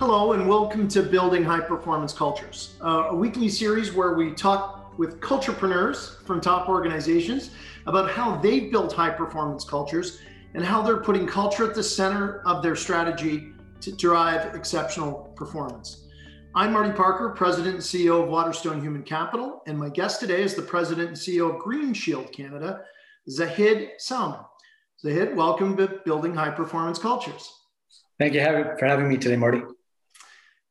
Hello, and welcome to Building High Performance Cultures, uh, a weekly series where we talk with culturepreneurs from top organizations about how they've built high performance cultures and how they're putting culture at the center of their strategy to drive exceptional performance. I'm Marty Parker, President and CEO of Waterstone Human Capital, and my guest today is the President and CEO of Green Shield Canada, Zahid Salman. Zahid, welcome to Building High Performance Cultures. Thank you for having me today, Marty.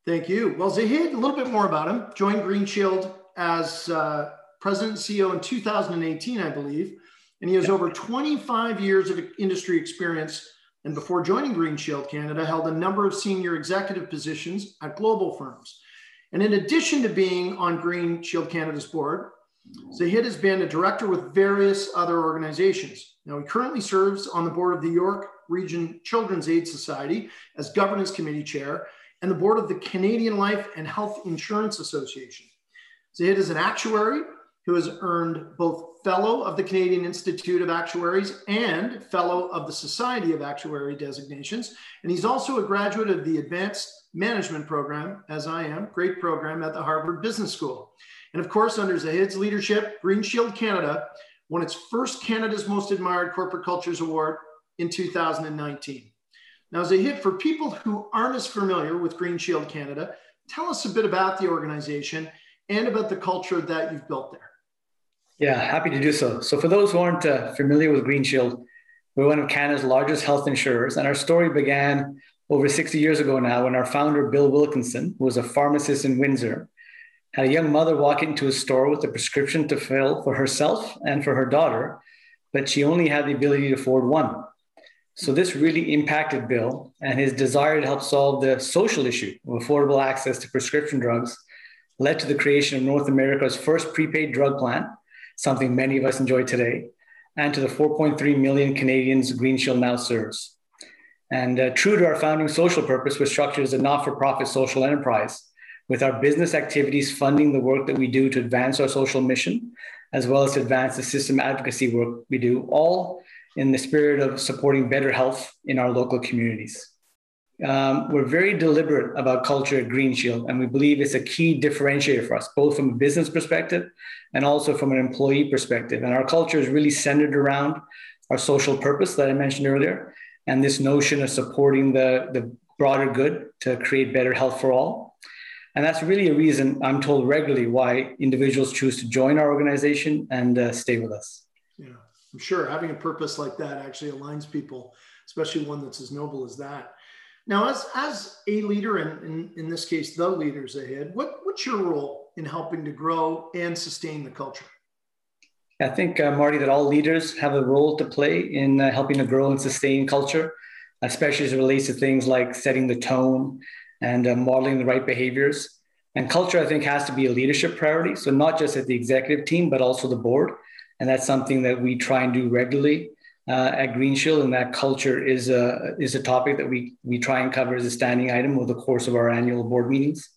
Thank you. Well, Zahid, a little bit more about him. Joined Green Shield as uh, President and CEO in 2018, I believe, and he has over 25 years of industry experience. And before joining Green Shield Canada, held a number of senior executive positions at global firms. And in addition to being on Green Shield Canada's board, Zahid has been a director with various other organizations. Now, he currently serves on the board of the York Region Children's Aid Society as governance committee chair and the board of the Canadian Life and Health Insurance Association. Zahid is an actuary who has earned both Fellow of the Canadian Institute of Actuaries and Fellow of the Society of Actuary designations. And he's also a graduate of the Advanced Management Program, as I am, great program at the Harvard Business School. And of course, under Zahid's leadership, Green Shield Canada won its first Canada's Most Admired Corporate Cultures Award in 2019. Now, Zahid for people who aren't as familiar with Green Shield Canada, tell us a bit about the organization and about the culture that you've built there. Yeah, happy to do so. So, for those who aren't uh, familiar with Green Shield, we're one of Canada's largest health insurers, and our story began over 60 years ago now when our founder, Bill Wilkinson, who was a pharmacist in Windsor, had a young mother walk into a store with a prescription to fill for herself and for her daughter, but she only had the ability to afford one. So this really impacted Bill and his desire to help solve the social issue of affordable access to prescription drugs led to the creation of North America's first prepaid drug plan, something many of us enjoy today, and to the 4.3 million Canadians Green Shield now serves. And uh, true to our founding social purpose, we're structured as a not-for-profit social enterprise, with our business activities funding the work that we do to advance our social mission, as well as to advance the system advocacy work we do, all in the spirit of supporting better health in our local communities. Um, we're very deliberate about culture at Green Shield, and we believe it's a key differentiator for us, both from a business perspective and also from an employee perspective. And our culture is really centered around our social purpose that I mentioned earlier, and this notion of supporting the, the broader good to create better health for all. And that's really a reason I'm told regularly why individuals choose to join our organization and uh, stay with us. Yeah. I'm sure having a purpose like that actually aligns people, especially one that's as noble as that. Now, as, as a leader, and in, in this case, the leader Zahid, what, what's your role in helping to grow and sustain the culture? I think, uh, Marty, that all leaders have a role to play in uh, helping to grow and sustain culture, especially as it relates to things like setting the tone and uh, modeling the right behaviors. And culture, I think, has to be a leadership priority. So, not just at the executive team, but also the board and that's something that we try and do regularly uh, at Green Shield. And that culture is a is a topic that we we try and cover as a standing item over the course of our annual board meetings.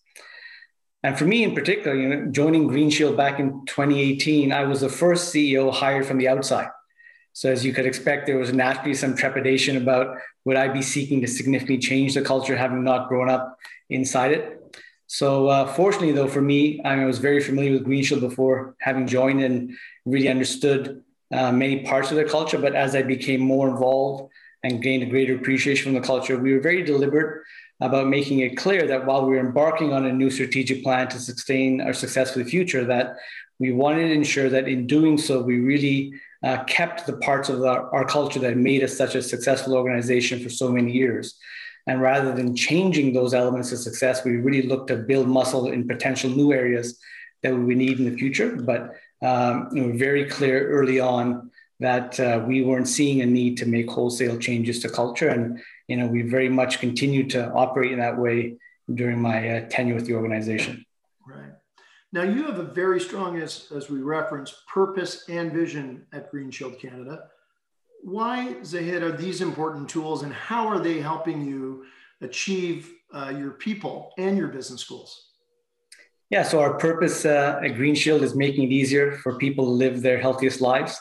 And for me in particular, you know, joining Green Shield back in 2018, I was the first CEO hired from the outside. So as you could expect, there was naturally some trepidation about would I be seeking to significantly change the culture, having not grown up inside it. So uh, fortunately, though, for me, I, mean, I was very familiar with Green Shield before having joined and really understood uh, many parts of their culture. But as I became more involved and gained a greater appreciation from the culture, we were very deliberate about making it clear that while we were embarking on a new strategic plan to sustain our success for the future, that we wanted to ensure that in doing so, we really uh, kept the parts of our, our culture that made us such a successful organization for so many years. And rather than changing those elements of success, we really look to build muscle in potential new areas that we need in the future. But um, you very clear early on that uh, we weren't seeing a need to make wholesale changes to culture. And you know, we very much continued to operate in that way during my uh, tenure with the organization. Right. Now you have a very strong, as, as we referenced, purpose and vision at Green Shield Canada why, Zahid, are these important tools and how are they helping you achieve uh, your people and your business goals? Yeah, so our purpose uh, at Green Shield is making it easier for people to live their healthiest lives.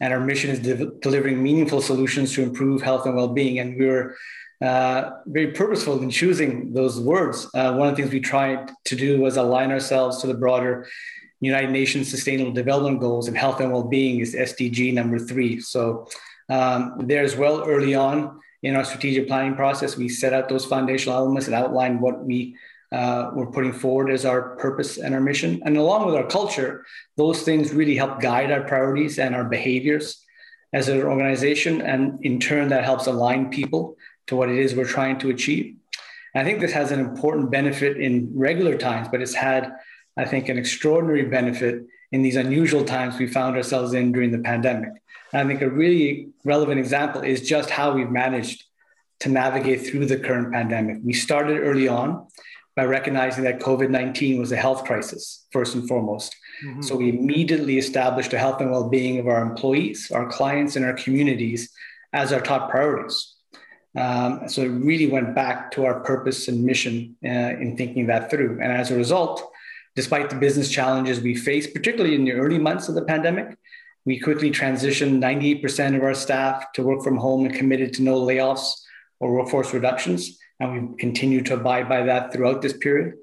And our mission is de- delivering meaningful solutions to improve health and well being. And we were uh, very purposeful in choosing those words. Uh, one of the things we tried to do was align ourselves to the broader United Nations Sustainable Development Goals, and health and well-being is SDG number three. So um, there as well, early on in our strategic planning process, we set out those foundational elements and outlined what we uh, we're putting forward as our purpose and our mission. And along with our culture, those things really help guide our priorities and our behaviors as an organization. And in turn, that helps align people to what it is we're trying to achieve. And I think this has an important benefit in regular times, but it's had, I think, an extraordinary benefit in these unusual times we found ourselves in during the pandemic. And I think a really relevant example is just how we've managed to navigate through the current pandemic. We started early on by recognizing that COVID 19 was a health crisis, first and foremost. Mm-hmm. So we immediately established the health and well being of our employees, our clients, and our communities as our top priorities. Um, so it really went back to our purpose and mission uh, in thinking that through. And as a result, despite the business challenges we faced, particularly in the early months of the pandemic, we quickly transitioned 98% of our staff to work from home and committed to no layoffs or workforce reductions and we continue to abide by that throughout this period.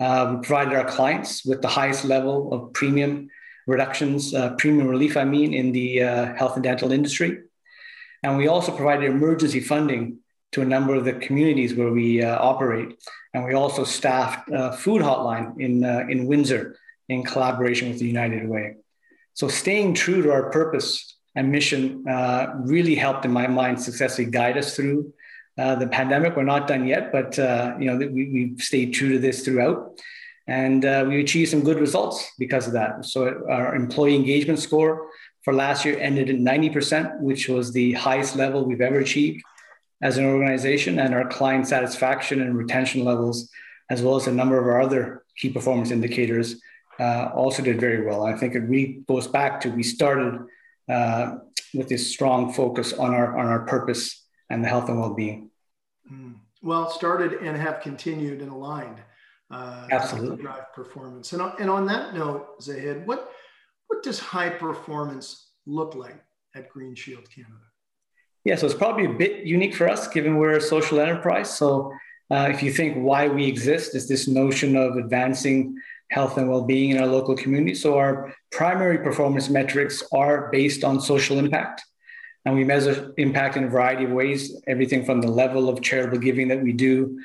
Uh, we provided our clients with the highest level of premium reductions, uh, premium relief, I mean, in the uh, health and dental industry. And we also provided emergency funding to a number of the communities where we uh, operate. And we also staffed a food hotline in, uh, in Windsor in collaboration with the United Way. So staying true to our purpose and mission uh, really helped, in my mind, successfully guide us through uh, the pandemic. We're not done yet, but uh, you know we, we've stayed true to this throughout, and uh, we achieved some good results because of that. So our employee engagement score for last year ended at 90%, which was the highest level we've ever achieved as an organization, and our client satisfaction and retention levels, as well as a number of our other key performance indicators, uh, also did very well. I think it really goes back to we started uh, with this strong focus on our on our purpose and the health and well-being. Mm. Well, started and have continued and aligned. Uh, Absolutely. drive performance. And, and on that note, Zahid, what, what does high performance look like at Green Shield Canada? Yeah, so it's probably a bit unique for us given we're a social enterprise. So uh, if you think why we exist, is this notion of advancing health and well-being in our local community. So our primary performance metrics are based on social impact. And we measure impact in a variety of ways, everything from the level of charitable giving that we do,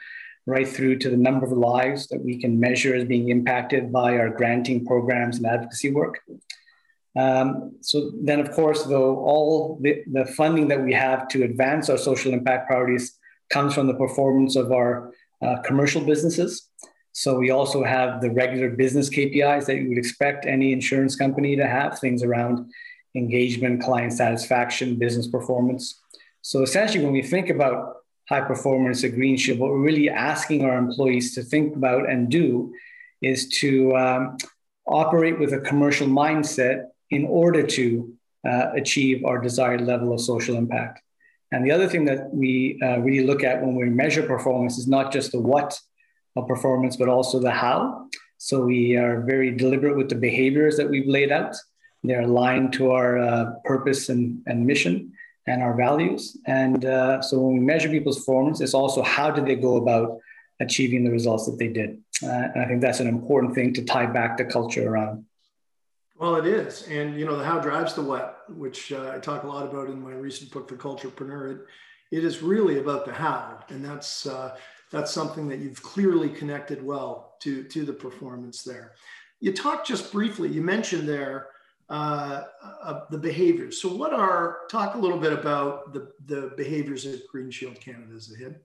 right through to the number of lives that we can measure as being impacted by our granting programs and advocacy work. Um, so then, of course, though, all the, the funding that we have to advance our social impact priorities comes from the performance of our uh, commercial businesses. So we also have the regular business KPIs that you would expect any insurance company to have, things around engagement, client satisfaction, business performance. So essentially, when we think about high performance at Green Shield, what we're really asking our employees to think about and do is to um, operate with a commercial mindset in order to uh, achieve our desired level of social impact. And the other thing that we uh, really look at when we measure performance is not just the what of performance, but also the how. So we are very deliberate with the behaviors that we've laid out. They're aligned to our uh, purpose and, and mission and our values. And uh, so when we measure people's performance, it's also how did they go about achieving the results that they did. Uh, and I think that's an important thing to tie back the culture around. Well, it is. And, you know, the how drives the what, which uh, I talk a lot about in my recent book, The Culturepreneur. It, it is really about the how. And that's, uh, that's something that you've clearly connected well to, to the performance there. You talked just briefly, you mentioned there uh, uh, the behaviors. So, what are talk a little bit about the the behaviors at Green Shield Canada Zahid?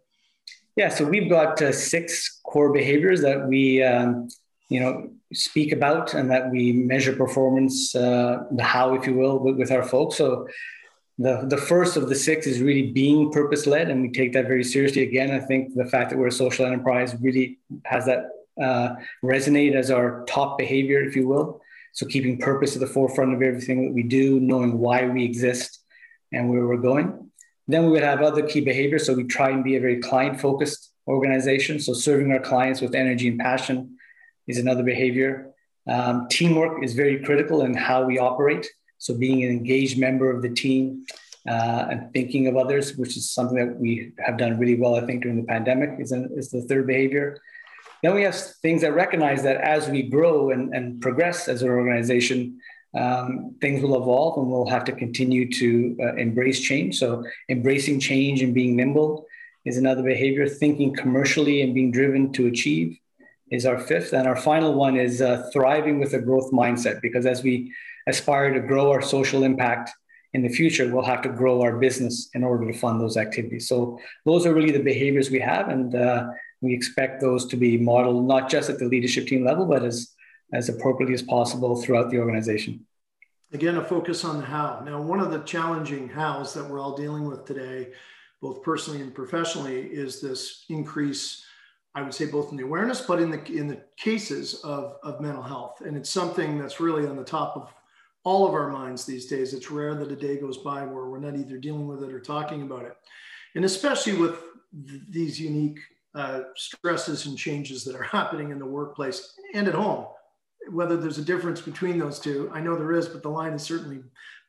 Yeah, so we've got uh, six core behaviors that we um, you know speak about and that we measure performance, uh, the how, if you will, with, with our folks. So. The, the first of the six is really being purpose led, and we take that very seriously. Again, I think the fact that we're a social enterprise really has that uh, resonate as our top behavior, if you will. So keeping purpose at the forefront of everything that we do, knowing why we exist and where we're going. Then we would have other key behaviors. So we try and be a very client focused organization. So serving our clients with energy and passion is another behavior. Um, teamwork is very critical in how we operate. So being an engaged member of the team uh, and thinking of others, which is something that we have done really well, I think, during the pandemic, is, an, is the third behavior. Then we have things that recognize that as we grow and, and progress as an organization, um, things will evolve and we'll have to continue to uh, embrace change. So, embracing change and being nimble is another behavior. Thinking commercially and being driven to achieve is our fifth. And our final one is uh, thriving with a growth mindset, because as we aspire to grow our social impact in the future, we'll have to grow our business in order to fund those activities. So, those are really the behaviors we have. And uh, we expect those to be modeled not just at the leadership team level, but as as appropriately as possible throughout the organization. Again, a focus on the how. Now, one of the challenging hows that we're all dealing with today, both personally and professionally, is this increase. I would say both in the awareness, but in the in the cases of, of mental health, and it's something that's really on the top of all of our minds these days. It's rare that a day goes by where we're not either dealing with it or talking about it, and especially with th- these unique uh, stresses and changes that are happening in the workplace and at home whether there's a difference between those two. I know there is, but the line is certainly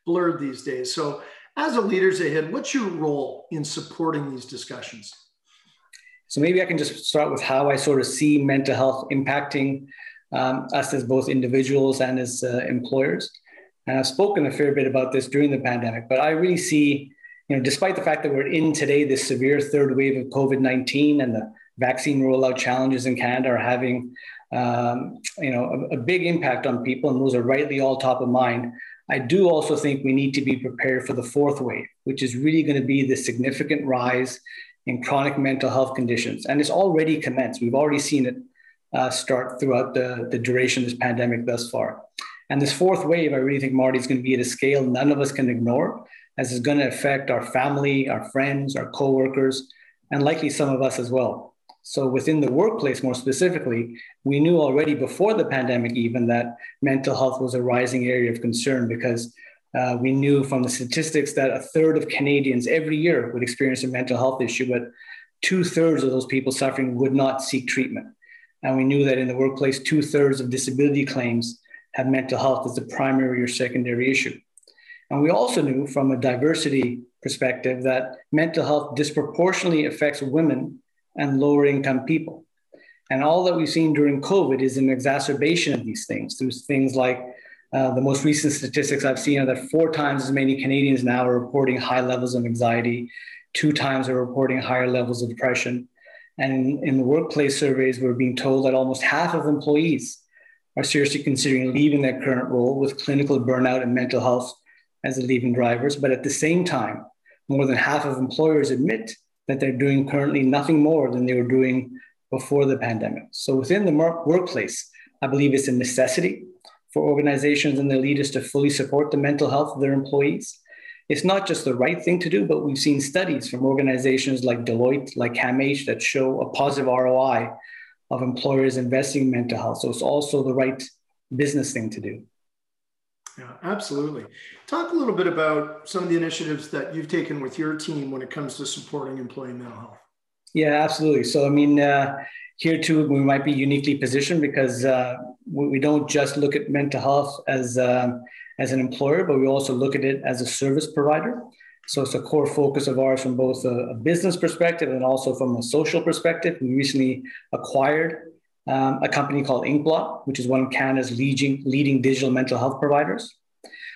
blurred these days. So, as a leader Zahid, what's your role in supporting these discussions? So, maybe I can just start with how I sort of see mental health impacting um, us as both individuals and as uh, employers. And I've spoken a fair bit about this during the pandemic, but I really see, you know, despite the fact that we're in today this severe third wave of COVID 19 and the vaccine rollout challenges in Canada are having um, you know, a, a, big impact on people, and those are rightly all top of mind. I do also think we need to be prepared for the fourth wave, which is really going to be the significant rise in chronic mental health conditions, and it's already commenced. We've already seen it uh, start throughout the, the duration of this pandemic thus far. And this fourth wave, I really think Marty is going to be at a scale none of us can ignore, as it's going to affect our family, our friends, our coworkers, and likely some of us as well. So within the workplace, more specifically, we knew already before the pandemic even that mental health was a rising area of concern because uh, we knew from the statistics that a third of Canadians every year would experience a mental health issue, but two thirds of those people suffering would not seek treatment. And we knew that in the workplace, two thirds of disability claims have mental health as the primary or secondary issue. And we also knew from a diversity perspective that mental health disproportionately affects women and lower income people. And all that we've seen during COVID is an exacerbation of these things through things like uh, the most recent statistics I've seen are that four times as many Canadians now are reporting high levels of anxiety, two times are reporting higher levels of depression. And in, in the workplace surveys, we're being told that almost half of employees are seriously considering leaving their current role with clinical burnout and mental health as the leaving drivers. But at the same time, more than half of employers admit that they're doing currently nothing more than they were doing before the pandemic. So within the workplace, I believe it's a necessity for organizations and their leaders to fully support the mental health of their employees. It's not just the right thing to do, but we've seen studies from organizations like Deloitte, like CAMH, that show a positive ROI of employers investing in mental health. So it's also the right business thing to do. Yeah, absolutely. Talk a little bit about some of the initiatives that you've taken with your team when it comes to supporting employee mental health. Yeah, absolutely. So, I mean, uh, here too, we might be uniquely positioned because uh, we don't just look at mental health as uh, as an employer, but we also look at it as a service provider. So it's a core focus of ours from both a, a business perspective and also from a social perspective. We recently acquired um, a company called Inkblot, which is one of Canada's leading, leading digital mental health providers.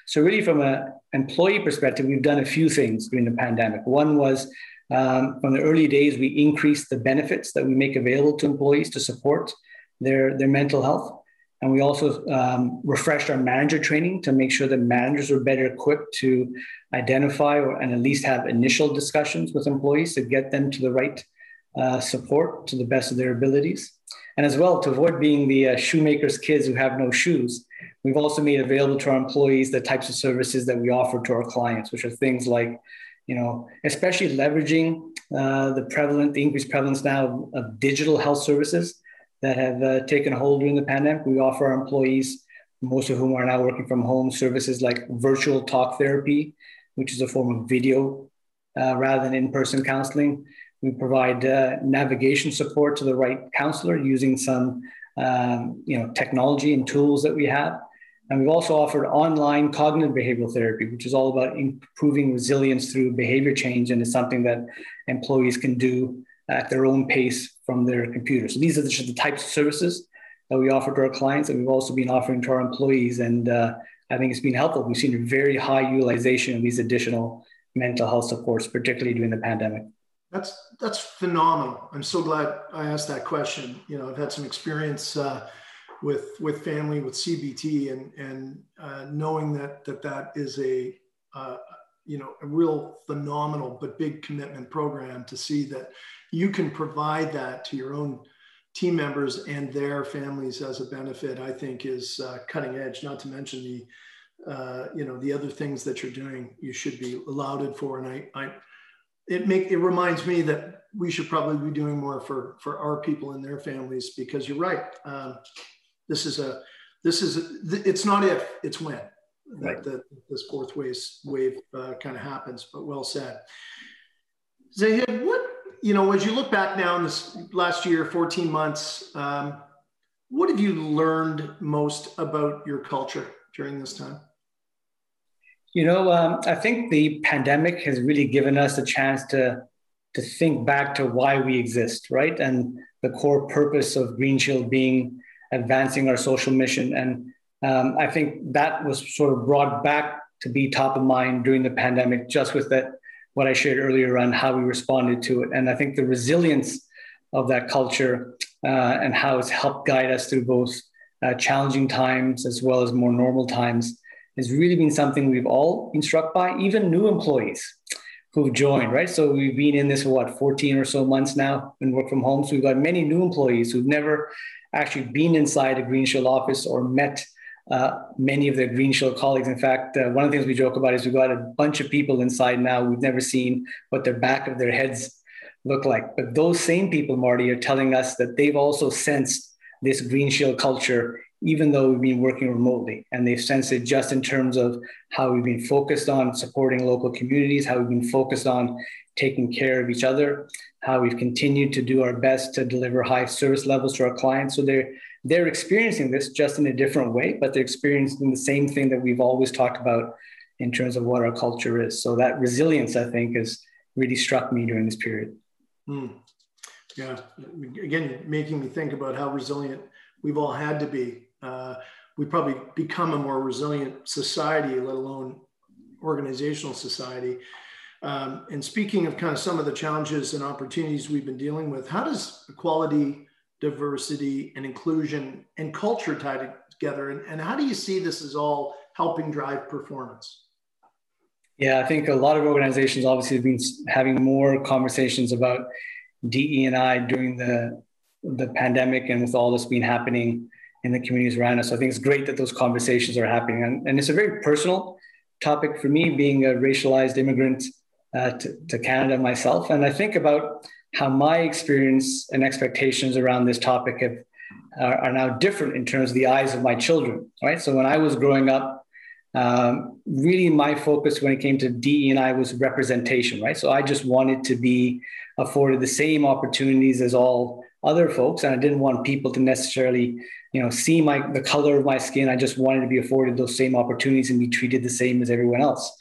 So, really, from an employee perspective, we've done a few things during the pandemic. One was um, from the early days, we increased the benefits that we make available to employees to support their, their mental health. And we also um, refreshed our manager training to make sure that managers are better equipped to identify or, and at least have initial discussions with employees to get them to the right uh, support to the best of their abilities. And as well, to avoid being the uh, shoemaker's kids who have no shoes, we've also made available to our employees the types of services that we offer to our clients, which are things like, you know, especially leveraging uh, the prevalent, the increased prevalence now of, of digital health services that have uh, taken hold during the pandemic. We offer our employees, most of whom are now working from home, services like virtual talk therapy, which is a form of video uh, rather than in-person counseling. We provide uh, navigation support to the right counselor using some um, you know, technology and tools that we have. And we've also offered online cognitive behavioral therapy, which is all about improving resilience through behavior change. And it's something that employees can do at their own pace from their computer. So these are the, the types of services that we offer to our clients and we've also been offering to our employees. And uh, I think it's been helpful. We've seen a very high utilization of these additional mental health supports, particularly during the pandemic. That's that's phenomenal. I'm so glad I asked that question. You know, I've had some experience uh, with with family with CBT, and and uh, knowing that that that is a uh, you know a real phenomenal but big commitment program to see that you can provide that to your own team members and their families as a benefit. I think is uh, cutting edge. Not to mention the uh, you know the other things that you're doing. You should be lauded for, and I I it make it reminds me that we should probably be doing more for for our people and their families because you're right. Um, this is a this is a, it's not if it's when right. that, this fourth wave wave uh, kind of happens. But well said, Zahid. What you know as you look back now in this last year, 14 months. Um, what have you learned most about your culture during this time? You know, um, I think the pandemic has really given us a chance to to think back to why we exist, right? And the core purpose of Green Shield being advancing our social mission. And um, I think that was sort of brought back to be top of mind during the pandemic, just with that what I shared earlier on how we responded to it. And I think the resilience of that culture uh, and how it's helped guide us through both uh, challenging times as well as more normal times has really been something we've all been struck by, even new employees who've joined, right? So we've been in this for what, 14 or so months now and work from home. So we've got many new employees who've never actually been inside a Green Shield office or met uh, many of their Green Shield colleagues. In fact, uh, one of the things we joke about is we've got a bunch of people inside now we've never seen what their back of their heads look like. But those same people, Marty, are telling us that they've also sensed this Green Shield culture even though we've been working remotely. And they've sensed it just in terms of how we've been focused on supporting local communities, how we've been focused on taking care of each other, how we've continued to do our best to deliver high service levels to our clients. So they're they're experiencing this just in a different way, but they're experiencing the same thing that we've always talked about in terms of what our culture is. So that resilience, I think, has really struck me during this period. Hmm. Yeah. Again, making me think about how resilient we've all had to be uh, we probably become a more resilient society, let alone organizational society. Um, and speaking of kind of some of the challenges and opportunities we've been dealing with, how does equality, diversity, and inclusion and culture tie together? And, and how do you see this as all helping drive performance? Yeah, I think a lot of organizations obviously have been having more conversations about DE and I during the the pandemic and with all that's been happening in the communities around us. So I think it's great that those conversations are happening. And, and it's a very personal topic for me, being a racialized immigrant uh, to, to Canada myself. And I think about how my experience and expectations around this topic have, are, are now different in terms of the eyes of my children, right? So when I was growing up, um, really my focus when it came to DE and I was representation, right? So I just wanted to be afforded the same opportunities as all other folks, and I didn't want people to necessarily you know, see my the color of my skin. I just wanted to be afforded those same opportunities and be treated the same as everyone else.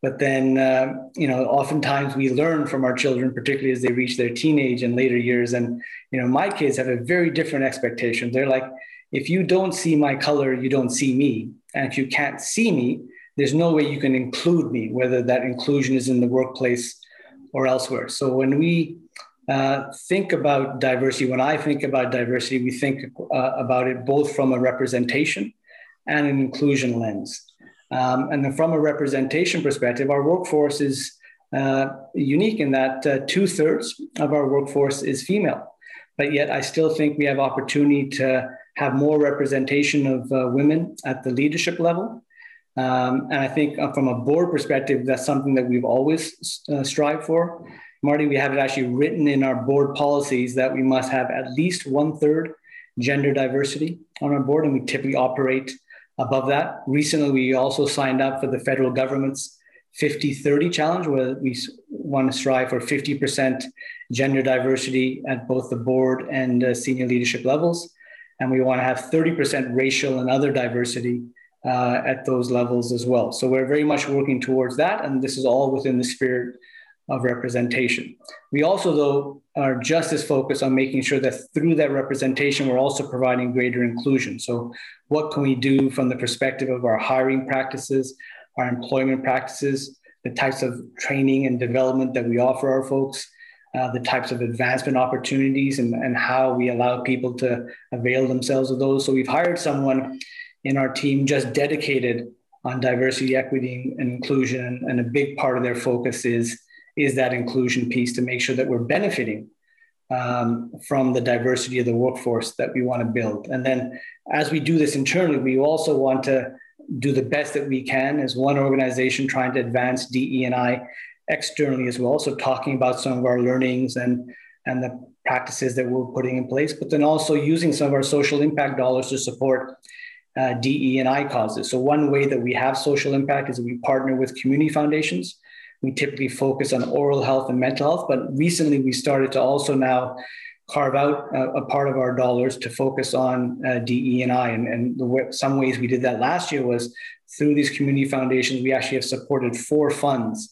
But then, uh, you know, oftentimes we learn from our children, particularly as they reach their teenage and later years. And you know, my kids have a very different expectation. They're like, if you don't see my color, you don't see me, and if you can't see me, there's no way you can include me, whether that inclusion is in the workplace or elsewhere. So when we uh, think about diversity, when I think about diversity, we think uh, about it both from a representation and an inclusion lens. Um, and then from a representation perspective, our workforce is uh, unique in that uh, two thirds of our workforce is female. But yet, I still think we have opportunity to have more representation of uh, women at the leadership level. Um, and I think from a board perspective, that's something that we've always strived for. Marty, we have it actually written in our board policies that we must have at least one third gender diversity on our board, and we typically operate above that. Recently, we also signed up for the federal government's 50 30 challenge, where we want to strive for 50% gender diversity at both the board and uh, senior leadership levels. And we want to have 30% racial and other diversity uh, at those levels as well. So we're very much working towards that, and this is all within the spirit of representation. We also, though, are just as focused on making sure that through that representation, we're also providing greater inclusion. So, what can we do from the perspective of our hiring practices, our employment practices, the types of training and development that we offer our folks, uh, the types of advancement opportunities, and, and how we allow people to avail themselves of those. So, we've hired someone in our team just dedicated on diversity, equity, and inclusion, and a big part of their focus is is that inclusion piece to make sure that we're benefiting um, from the diversity of the workforce that we want to build. And then as we do this internally, we also want to do the best that we can as one organization trying to advance DE&I externally as well. So talking about some of our learnings and, and the practices that we're putting in place, but then also using some of our social impact dollars to support uh, DE&I causes. So one way that we have social impact is we partner with community foundations we typically focus on oral health and mental health, but recently we started to also now carve out a, a part of our dollars to focus on uh, DE&I. And, and the, some ways we did that last year was through these community foundations, we actually have supported four funds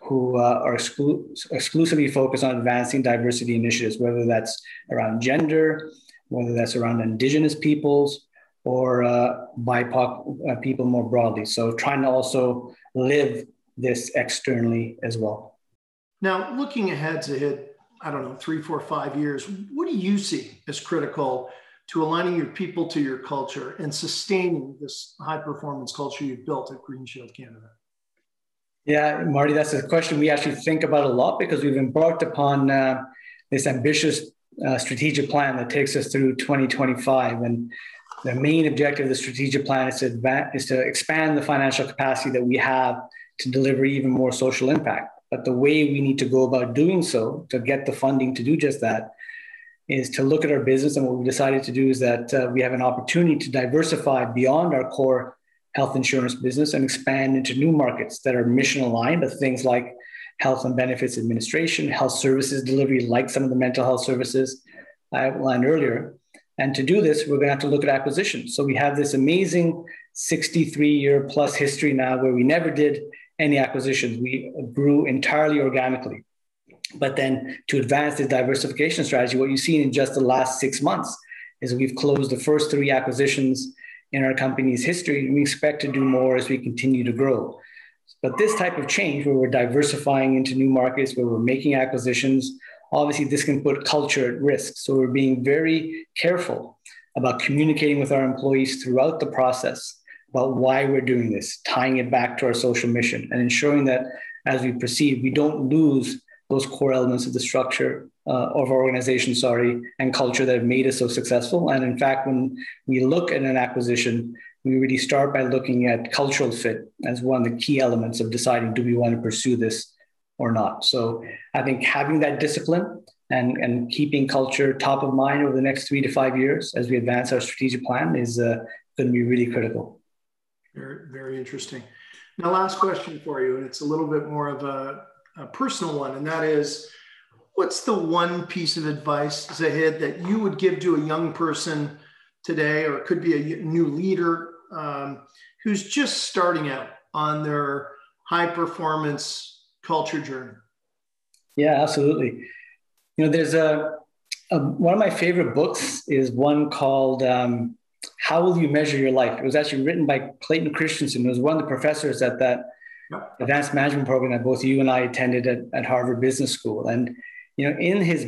who uh, are exclu- exclusively focused on advancing diversity initiatives, whether that's around gender, whether that's around Indigenous peoples, or uh, BIPOC uh, people more broadly. So trying to also live this externally as well. Now, looking ahead Zahid, I don't know, three, four, five years, what do you see as critical to aligning your people to your culture and sustaining this high performance culture you've built at Green Shield Canada? Yeah, Marty, that's a question we actually think about a lot because we've embarked upon uh, this ambitious uh, strategic plan that takes us through 2025. And the main objective of the strategic plan is to, advance, is to expand the financial capacity that we have to deliver even more social impact. But the way we need to go about doing so to get the funding to do just that is to look at our business. And what we decided to do is that uh, we have an opportunity to diversify beyond our core health insurance business and expand into new markets that are mission aligned with things like health and benefits administration, health services delivery, like some of the mental health services I outlined earlier. And to do this, we're going to have to look at acquisitions. So we have this amazing 63 year plus history now where we never did any acquisitions. We grew entirely organically. But then to advance this diversification strategy, what you've seen in just the last six months is we've closed the first three acquisitions in our company's history. We expect to do more as we continue to grow. But this type of change, where we're diversifying into new markets, where we're making acquisitions, obviously this can put culture at risk. So we're being very careful about communicating with our employees throughout the process about why we're doing this, tying it back to our social mission, and ensuring that as we proceed, we don't lose those core elements of the structure uh, of our organization, sorry, and culture that have made us so successful. And in fact, when we look at an acquisition, we really start by looking at cultural fit as one of the key elements of deciding do we want to pursue this or not. So I think having that discipline and, and keeping culture top of mind over the next three to five years as we advance our strategic plan is uh, going to be really critical. Very, very interesting. Now, last question for you, and it's a little bit more of a, a personal one, and that is what's the one piece of advice, Zahid, that you would give to a young person today, or it could be a new leader um, who's just starting out on their high performance culture journey? Yeah, absolutely. You know, there's a, a one of my favorite books is one called um, how will you measure your life? It was actually written by Clayton Christensen, who was one of the professors at that advanced management program that both you and I attended at, at Harvard Business School. And you know, in his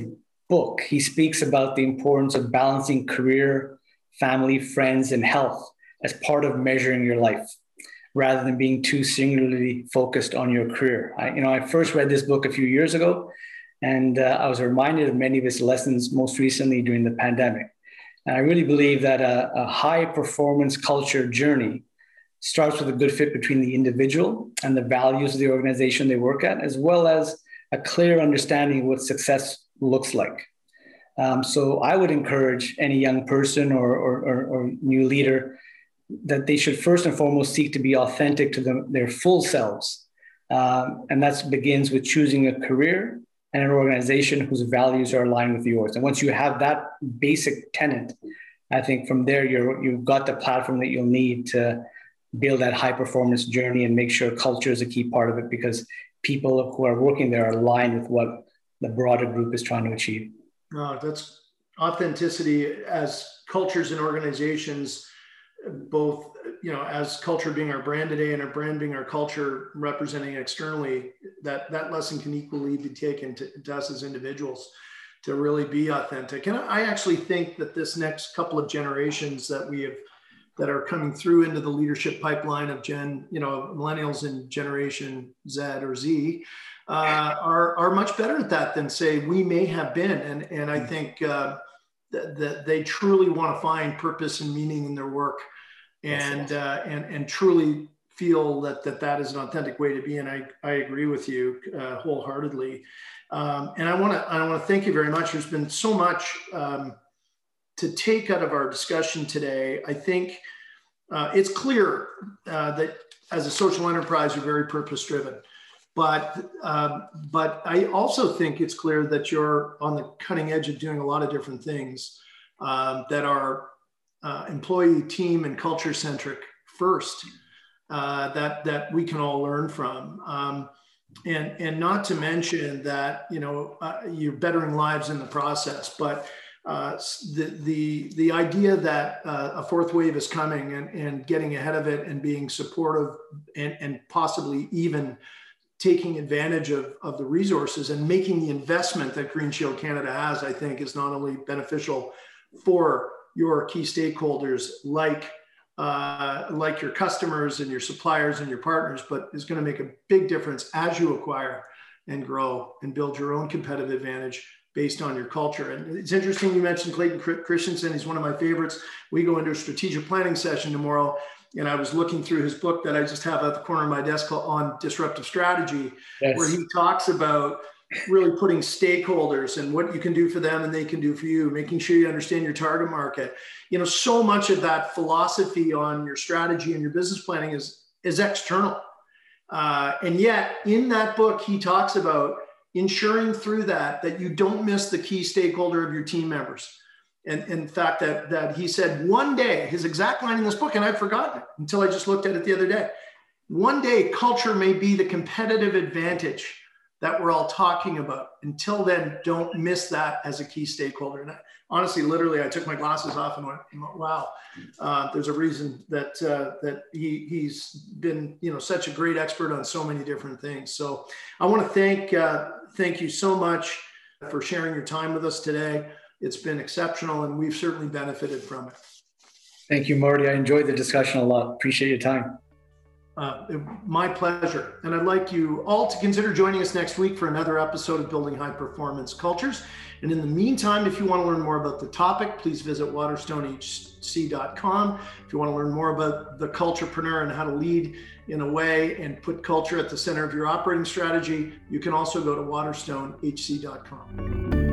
book, he speaks about the importance of balancing career, family, friends, and health as part of measuring your life, rather than being too singularly focused on your career. I, you know, I first read this book a few years ago, and uh, I was reminded of many of his lessons most recently during the pandemic. And I really believe that a, a high performance culture journey starts with a good fit between the individual and the values of the organization they work at, as well as a clear understanding of what success looks like. Um, so I would encourage any young person or, or, or, or, new leader that they should first and foremost seek to be authentic to them, their full selves. Um, and that begins with choosing a career and an organization whose values are aligned with yours. And once you have that basic tenant, I think from there you're you've got the platform that you'll need to build that high performance journey and make sure culture is a key part of it because people who are working there are aligned with what the broader group is trying to achieve. No, that's authenticity as cultures and organizations, both, you know, as culture being our brand today and our brand being our culture representing externally, that, that lesson can equally be taken to, to us as individuals to really be authentic. And I actually think that this next couple of generations that we have that are coming through into the leadership pipeline of Gen, you know, millennials and Generation Z or Z, uh, are are much better at that than say we may have been. And and I think uh, that, that they truly want to find purpose and meaning in their work, and uh, and and truly feel that that that is an authentic way to be. And I I agree with you uh, wholeheartedly. Um, and I want to I want to thank you very much. There's been so much. Um, to take out of our discussion today, I think uh, it's clear uh, that as a social enterprise, you're very purpose driven. But, um, but I also think it's clear that you're on the cutting edge of doing a lot of different things um, that are uh, employee, team, and culture centric first. Uh, that that we can all learn from. Um, and and not to mention that you know uh, you're bettering lives in the process but uh, the, the, the idea that uh, a fourth wave is coming and, and getting ahead of it and being supportive and, and possibly even taking advantage of, of the resources and making the investment that Green Shield Canada has, I think is not only beneficial for your key stakeholders like uh, like your customers and your suppliers and your partners, but is going to make a big difference as you acquire and grow and build your own competitive advantage based on your culture. And it's interesting you mentioned Clayton Christensen. He's one of my favorites. We go into a strategic planning session tomorrow, and I was looking through his book that I just have at the corner of my desk on disruptive strategy, yes. where he talks about really putting stakeholders and what you can do for them and they can do for you, making sure you understand your target market. You know, so much of that philosophy on your strategy and your business planning is is external. Uh, and yet, in that book, he talks about ensuring through that that you don't miss the key stakeholder of your team members. And in fact, that, that he said one day, his exact line in this book, and I'd forgotten it until I just looked at it the other day. One day, culture may be the competitive advantage that we're all talking about. Until then, don't miss that as a key stakeholder. And I, honestly, literally, I took my glasses off and went, "Wow, uh, there's a reason that uh, that he he's been you know such a great expert on so many different things." So I want to thank uh, thank you so much for sharing your time with us today. It's been exceptional, and we've certainly benefited from it. Thank you, Marty. I enjoyed the discussion a lot. Appreciate your time. Uh, my pleasure. And I'd like you all to consider joining us next week for another episode of Building High Performance Cultures. And in the meantime, if you want to learn more about the topic, please visit waterstonehc.com. If you want to learn more about the culturepreneur and how to lead in a way and put culture at the center of your operating strategy, you can also go to waterstonehc.com.